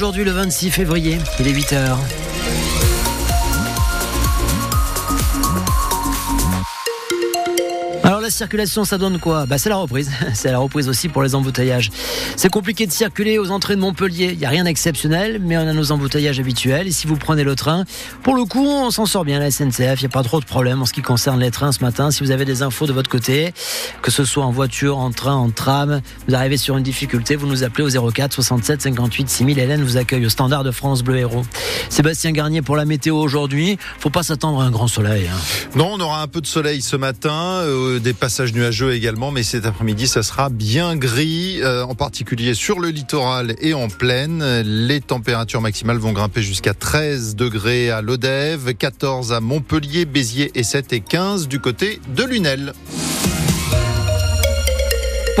Aujourd'hui le 26 février, il est 8h. La circulation, ça donne quoi? Bah, C'est la reprise. C'est la reprise aussi pour les embouteillages. C'est compliqué de circuler aux entrées de Montpellier. Il n'y a rien d'exceptionnel, mais on a nos embouteillages habituels. Et si vous prenez le train, pour le coup, on s'en sort bien la SNCF. Il n'y a pas trop de problèmes en ce qui concerne les trains ce matin. Si vous avez des infos de votre côté, que ce soit en voiture, en train, en tram, vous arrivez sur une difficulté, vous nous appelez au 04 67 58 6000. Hélène vous accueille au standard de France Bleu Héros. Sébastien Garnier pour la météo aujourd'hui. Faut pas s'attendre à un grand soleil. Hein. Non, on aura un peu de soleil ce matin. Euh, passages nuageux également, mais cet après-midi, ça sera bien gris, euh, en particulier sur le littoral et en plaine. Les températures maximales vont grimper jusqu'à 13 degrés à Lodève, 14 à Montpellier, Béziers et 7 et 15 du côté de Lunel.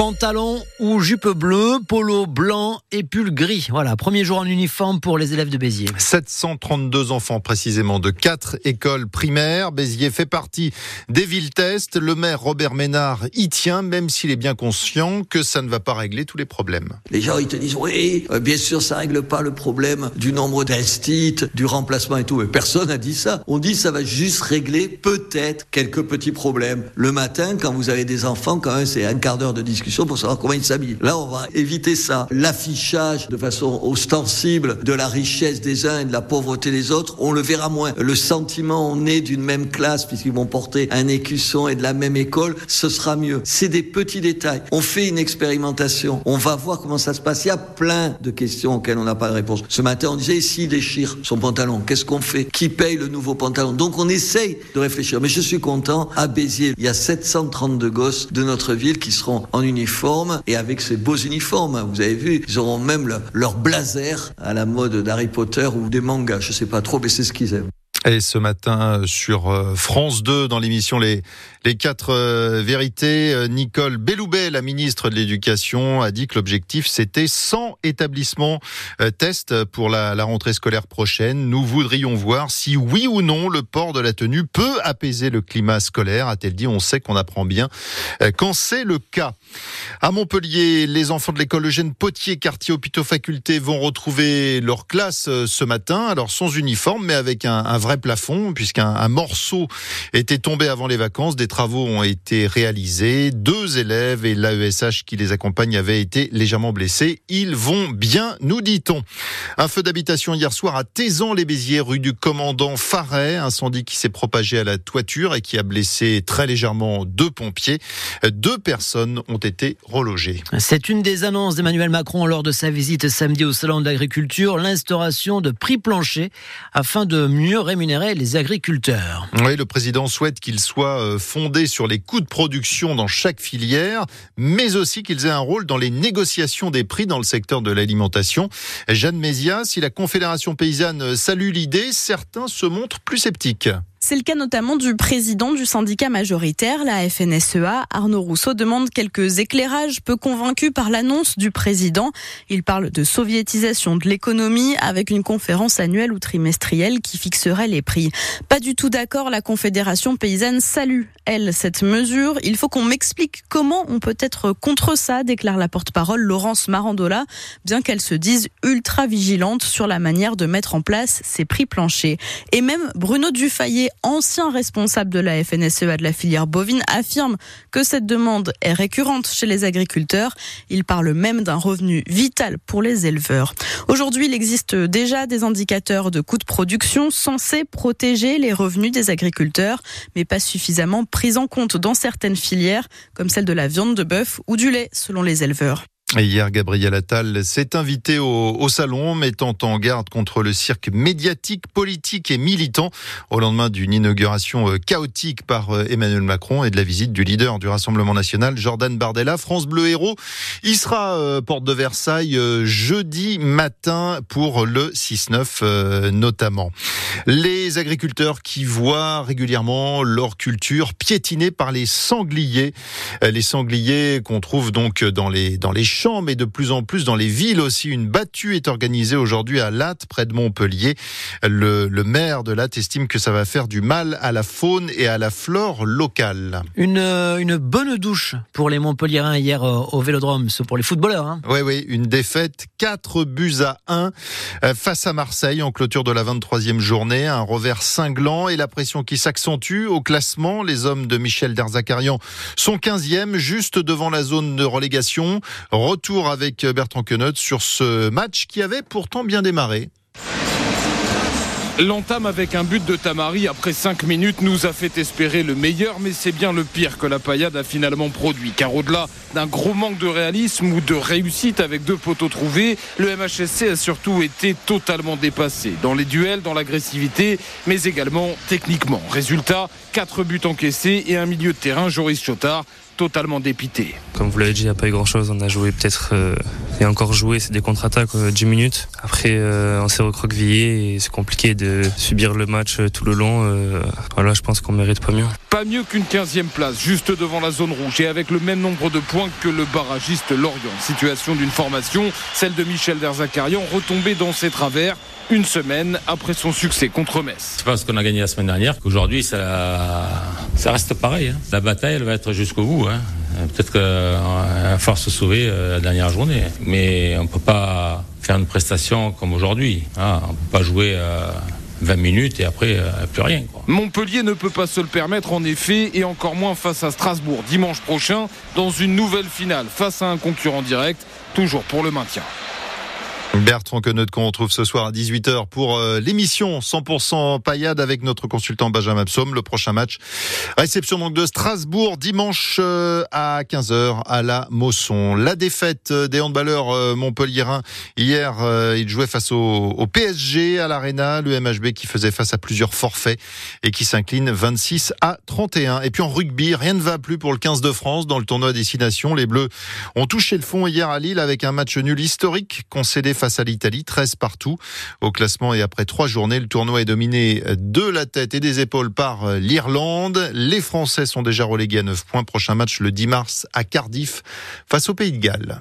Pantalon ou jupe bleue, polo blanc et pull gris. Voilà, premier jour en uniforme pour les élèves de Béziers. 732 enfants précisément de quatre écoles primaires. Béziers fait partie des villes test. Le maire Robert Ménard y tient, même s'il est bien conscient que ça ne va pas régler tous les problèmes. Les gens ils te disent oui, euh, bien sûr ça règle pas le problème du nombre d'instits, du remplacement et tout. Mais personne n'a dit ça. On dit ça va juste régler peut-être quelques petits problèmes. Le matin, quand vous avez des enfants, quand même c'est un quart d'heure de discussion pour savoir comment ils s'habillent. Là, on va éviter ça. L'affichage de façon ostensible de la richesse des uns et de la pauvreté des autres, on le verra moins. Le sentiment, on est d'une même classe puisqu'ils vont porter un écusson et de la même école, ce sera mieux. C'est des petits détails. On fait une expérimentation. On va voir comment ça se passe. Il y a plein de questions auxquelles on n'a pas de réponse. Ce matin, on disait, s'il déchire son pantalon, qu'est-ce qu'on fait? Qui paye le nouveau pantalon? Donc on essaye de réfléchir. Mais je suis content, à Béziers, il y a 732 gosses de notre ville qui seront en uniforme et avec ces beaux uniformes. Vous avez vu, ils auront même leur blazer à la mode d'Harry Potter ou des mangas. Je sais pas trop, mais c'est ce qu'ils aiment. Et ce matin sur euh, France 2 dans l'émission Les les quatre euh, vérités, euh, Nicole Belloubet, la ministre de l'Éducation, a dit que l'objectif c'était 100 établissements test pour la, la, rentrée scolaire prochaine. Nous voudrions voir si oui ou non le port de la tenue peut apaiser le climat scolaire. A-t-elle dit On sait qu'on apprend bien quand c'est le cas. À Montpellier, les enfants de l'école Eugène Potier, quartier hôpitaux faculté, vont retrouver leur classe ce matin. Alors sans uniforme, mais avec un, un vrai plafond, puisqu'un morceau était tombé avant les vacances. Des travaux ont été réalisés. Deux élèves et l'AESH qui les accompagne avaient été légèrement blessés. Ils vont bien, nous dit-on. Un feu d'habitation hier soir à Tézan-les-Béziers, rue du commandant Faret. Incendie qui s'est propagé à la toiture et qui a blessé très légèrement deux pompiers. Deux personnes ont été relogées. C'est une des annonces d'Emmanuel Macron lors de sa visite samedi au Salon de l'Agriculture, l'instauration de prix planchers afin de mieux rémunérer les agriculteurs. Oui, le président souhaite qu'ils soient euh, fondés sur les coûts de production dans chaque filière, mais aussi qu'ils aient un rôle dans les négociations des prix dans le secteur de l'alimentation. Jeanne Mézia, si la Confédération paysanne salue l'idée, certains se montrent plus sceptiques. C'est le cas notamment du président du syndicat majoritaire, la FNSEA. Arnaud Rousseau demande quelques éclairages peu convaincus par l'annonce du président. Il parle de soviétisation de l'économie avec une conférence annuelle ou trimestrielle qui fixerait les prix. Pas du tout d'accord, la Confédération paysanne salue, elle, cette mesure. Il faut qu'on m'explique comment on peut être contre ça, déclare la porte-parole Laurence Marandola, bien qu'elle se dise ultra vigilante sur la manière de mettre en place ces prix planchers. Et même Bruno Dufayet ancien responsable de la FNSEA de la filière bovine, affirme que cette demande est récurrente chez les agriculteurs. Il parle même d'un revenu vital pour les éleveurs. Aujourd'hui, il existe déjà des indicateurs de coûts de production censés protéger les revenus des agriculteurs, mais pas suffisamment pris en compte dans certaines filières, comme celle de la viande de bœuf ou du lait, selon les éleveurs. Hier, Gabriel Attal s'est invité au, au, salon, mettant en garde contre le cirque médiatique, politique et militant au lendemain d'une inauguration euh, chaotique par euh, Emmanuel Macron et de la visite du leader du Rassemblement national, Jordan Bardella, France Bleu Héros. Il sera euh, porte de Versailles jeudi matin pour le 6-9 notamment. Les agriculteurs qui voient régulièrement leur culture piétinée par les sangliers, les sangliers qu'on trouve donc dans les dans les champs, mais de plus en plus dans les villes aussi. Une battue est organisée aujourd'hui à Latte, près de Montpellier. Le, le maire de Latte estime que ça va faire du mal à la faune et à la flore locale. Une, euh, une bonne douche pour les Montpelliérains hier euh, au Vélodrome, c'est pour les footballeurs. Hein. Oui, oui, une défaite, 4 buts à 1 euh, face à Marseille en clôture de la 23e journée. Un revers cinglant et la pression qui s'accentue au classement. Les hommes de Michel Derzakarian sont 15e, juste devant la zone de relégation. Retour avec Bertrand Queneut sur ce match qui avait pourtant bien démarré. L'entame avec un but de Tamari après 5 minutes nous a fait espérer le meilleur, mais c'est bien le pire que la paillade a finalement produit. Car au-delà d'un gros manque de réalisme ou de réussite avec deux poteaux trouvés, le MHSC a surtout été totalement dépassé dans les duels, dans l'agressivité, mais également techniquement. Résultat, 4 buts encaissés et un milieu de terrain, Joris Chotard, totalement dépité. Comme vous l'avez dit, il n'y a pas eu grand-chose. On a joué peut-être euh, et encore joué, c'est des contre-attaques euh, 10 minutes. Après, euh, on s'est recroquevillé et c'est compliqué de subir le match euh, tout le long. Euh, voilà, je pense qu'on mérite pas mieux. Pas mieux qu'une 15e place, juste devant la zone rouge et avec le même nombre de points que le barragiste Lorient. Situation d'une formation, celle de Michel Derzakarian, retombée dans ses travers une semaine après son succès contre Metz. C'est pas ce qu'on a gagné la semaine dernière qu'aujourd'hui ça, ça reste pareil. Hein. La bataille elle va être jusqu'au bout. Hein. Peut-être qu'il va se sauver euh, la dernière journée, mais on peut pas faire une prestation comme aujourd'hui. Hein. On peut pas jouer. Euh 20 minutes et après euh, plus rien. Montpellier ne peut pas se le permettre en effet et encore moins face à Strasbourg dimanche prochain dans une nouvelle finale face à un concurrent direct, toujours pour le maintien. Bertrand Queneut qu'on retrouve ce soir à 18h pour euh, l'émission 100% paillade avec notre consultant Benjamin Psaume. Le prochain match, réception donc de Strasbourg dimanche euh, à 15h à la Mosson. La défaite des handballeurs euh, montpelliérains hier, ils jouaient face au, PSG à l'Arena, le MHB qui faisait face à plusieurs forfaits et qui s'incline 26 à 31. Et puis en rugby, rien ne va plus pour le 15 de France dans le tournoi Destination. Les Bleus ont touché le fond hier à Lille avec un match nul historique concédé face à l'Italie, 13 partout au classement et après trois journées, le tournoi est dominé de la tête et des épaules par l'Irlande. Les Français sont déjà relégués à 9 points. Prochain match le 10 mars à Cardiff face au Pays de Galles.